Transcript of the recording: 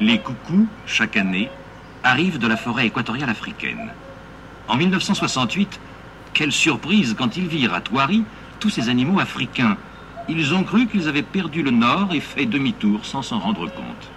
Les coucous, chaque année, arrivent de la forêt équatoriale africaine. En 1968, quelle surprise quand ils virent à Touari tous ces animaux africains. Ils ont cru qu'ils avaient perdu le nord et fait demi-tour sans s'en rendre compte.